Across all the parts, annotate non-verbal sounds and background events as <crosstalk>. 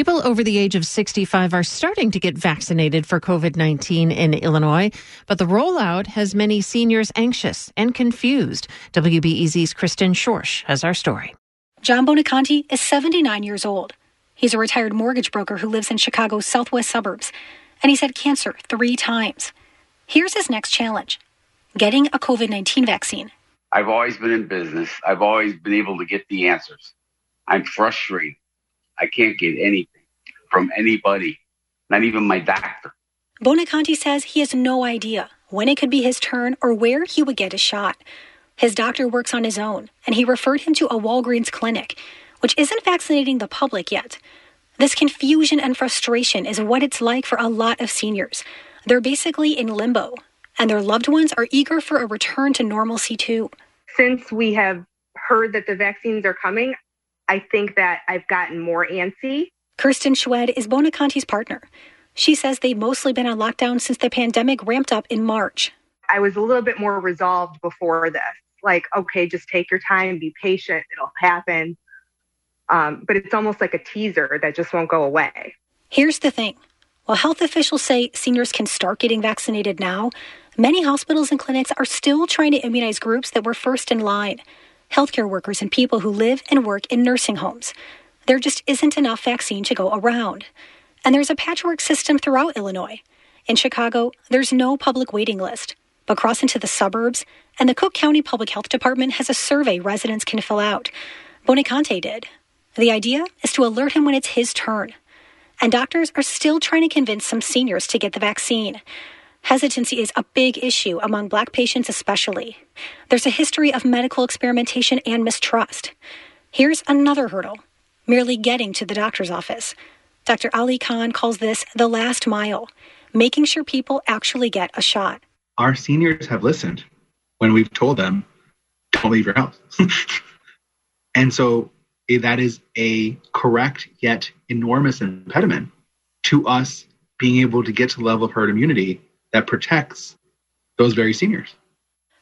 People over the age of 65 are starting to get vaccinated for COVID 19 in Illinois, but the rollout has many seniors anxious and confused. WBEZ's Kristen Schorsch has our story. John Bonaconti is 79 years old. He's a retired mortgage broker who lives in Chicago's southwest suburbs, and he's had cancer three times. Here's his next challenge getting a COVID 19 vaccine. I've always been in business, I've always been able to get the answers. I'm frustrated. I can't get anything from anybody, not even my doctor. Bonaconti says he has no idea when it could be his turn or where he would get a shot. His doctor works on his own, and he referred him to a Walgreens clinic, which isn't vaccinating the public yet. This confusion and frustration is what it's like for a lot of seniors. They're basically in limbo, and their loved ones are eager for a return to normalcy too. Since we have heard that the vaccines are coming, I think that I've gotten more antsy. Kirsten Schwed is Bonaconti's partner. She says they've mostly been on lockdown since the pandemic ramped up in March. I was a little bit more resolved before this. Like, okay, just take your time, be patient, it'll happen. Um, but it's almost like a teaser that just won't go away. Here's the thing while health officials say seniors can start getting vaccinated now, many hospitals and clinics are still trying to immunize groups that were first in line healthcare workers, and people who live and work in nursing homes. There just isn't enough vaccine to go around. And there's a patchwork system throughout Illinois. In Chicago, there's no public waiting list, but cross into the suburbs, and the Cook County Public Health Department has a survey residents can fill out. Bonaconti did. The idea is to alert him when it's his turn. And doctors are still trying to convince some seniors to get the vaccine. Hesitancy is a big issue among black patients, especially. There's a history of medical experimentation and mistrust. Here's another hurdle merely getting to the doctor's office. Dr. Ali Khan calls this the last mile, making sure people actually get a shot. Our seniors have listened when we've told them, don't leave your house. <laughs> and so eh, that is a correct yet enormous impediment to us being able to get to the level of herd immunity that protects those very seniors.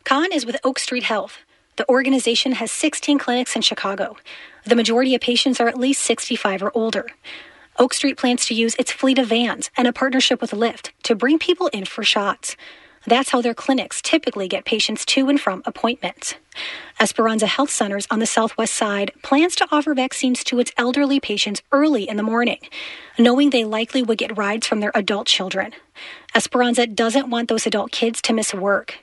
Khan is with Oak Street Health. The organization has 16 clinics in Chicago. The majority of patients are at least 65 or older. Oak Street plans to use its fleet of vans and a partnership with Lyft to bring people in for shots. That's how their clinics typically get patients to and from appointments. Esperanza Health Centers on the southwest side plans to offer vaccines to its elderly patients early in the morning, knowing they likely would get rides from their adult children. Esperanza doesn't want those adult kids to miss work.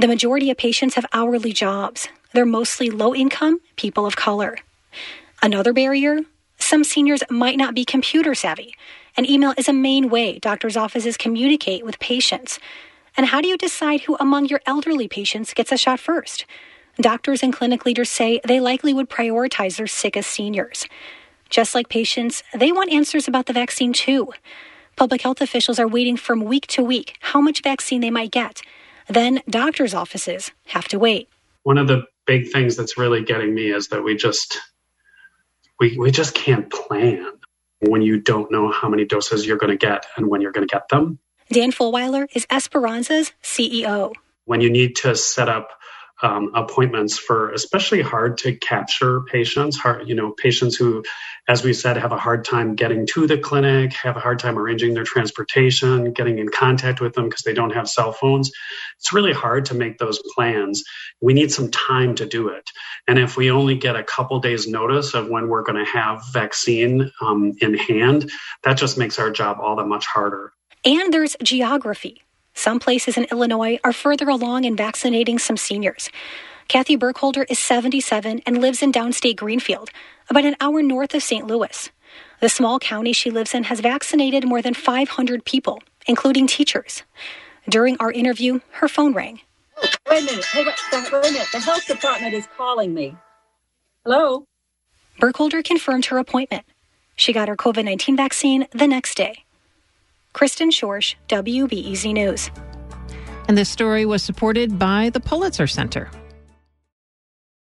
The majority of patients have hourly jobs. They're mostly low income people of color. Another barrier some seniors might not be computer savvy, and email is a main way doctors' offices communicate with patients. And how do you decide who among your elderly patients gets a shot first? Doctors and clinic leaders say they likely would prioritize their sickest seniors. Just like patients, they want answers about the vaccine too. Public health officials are waiting from week to week how much vaccine they might get. Then doctors' offices have to wait. One of the big things that's really getting me is that we just we, we just can't plan when you don't know how many doses you're going to get and when you're going to get them. Dan Fulweiler is Esperanza's CEO. When you need to set up um, appointments for especially hard to capture patients, hard, you know, patients who, as we said, have a hard time getting to the clinic, have a hard time arranging their transportation, getting in contact with them because they don't have cell phones. It's really hard to make those plans. We need some time to do it. And if we only get a couple days notice of when we're going to have vaccine um, in hand, that just makes our job all that much harder. And there's geography. Some places in Illinois are further along in vaccinating some seniors. Kathy Burkholder is 77 and lives in downstate Greenfield, about an hour north of St. Louis. The small county she lives in has vaccinated more than 500 people, including teachers. During our interview, her phone rang. Wait a minute. Wait a minute. The health department is calling me. Hello? Burkholder confirmed her appointment. She got her COVID 19 vaccine the next day. Kristen Schorsch, WBEZ News. And this story was supported by the Pulitzer Center.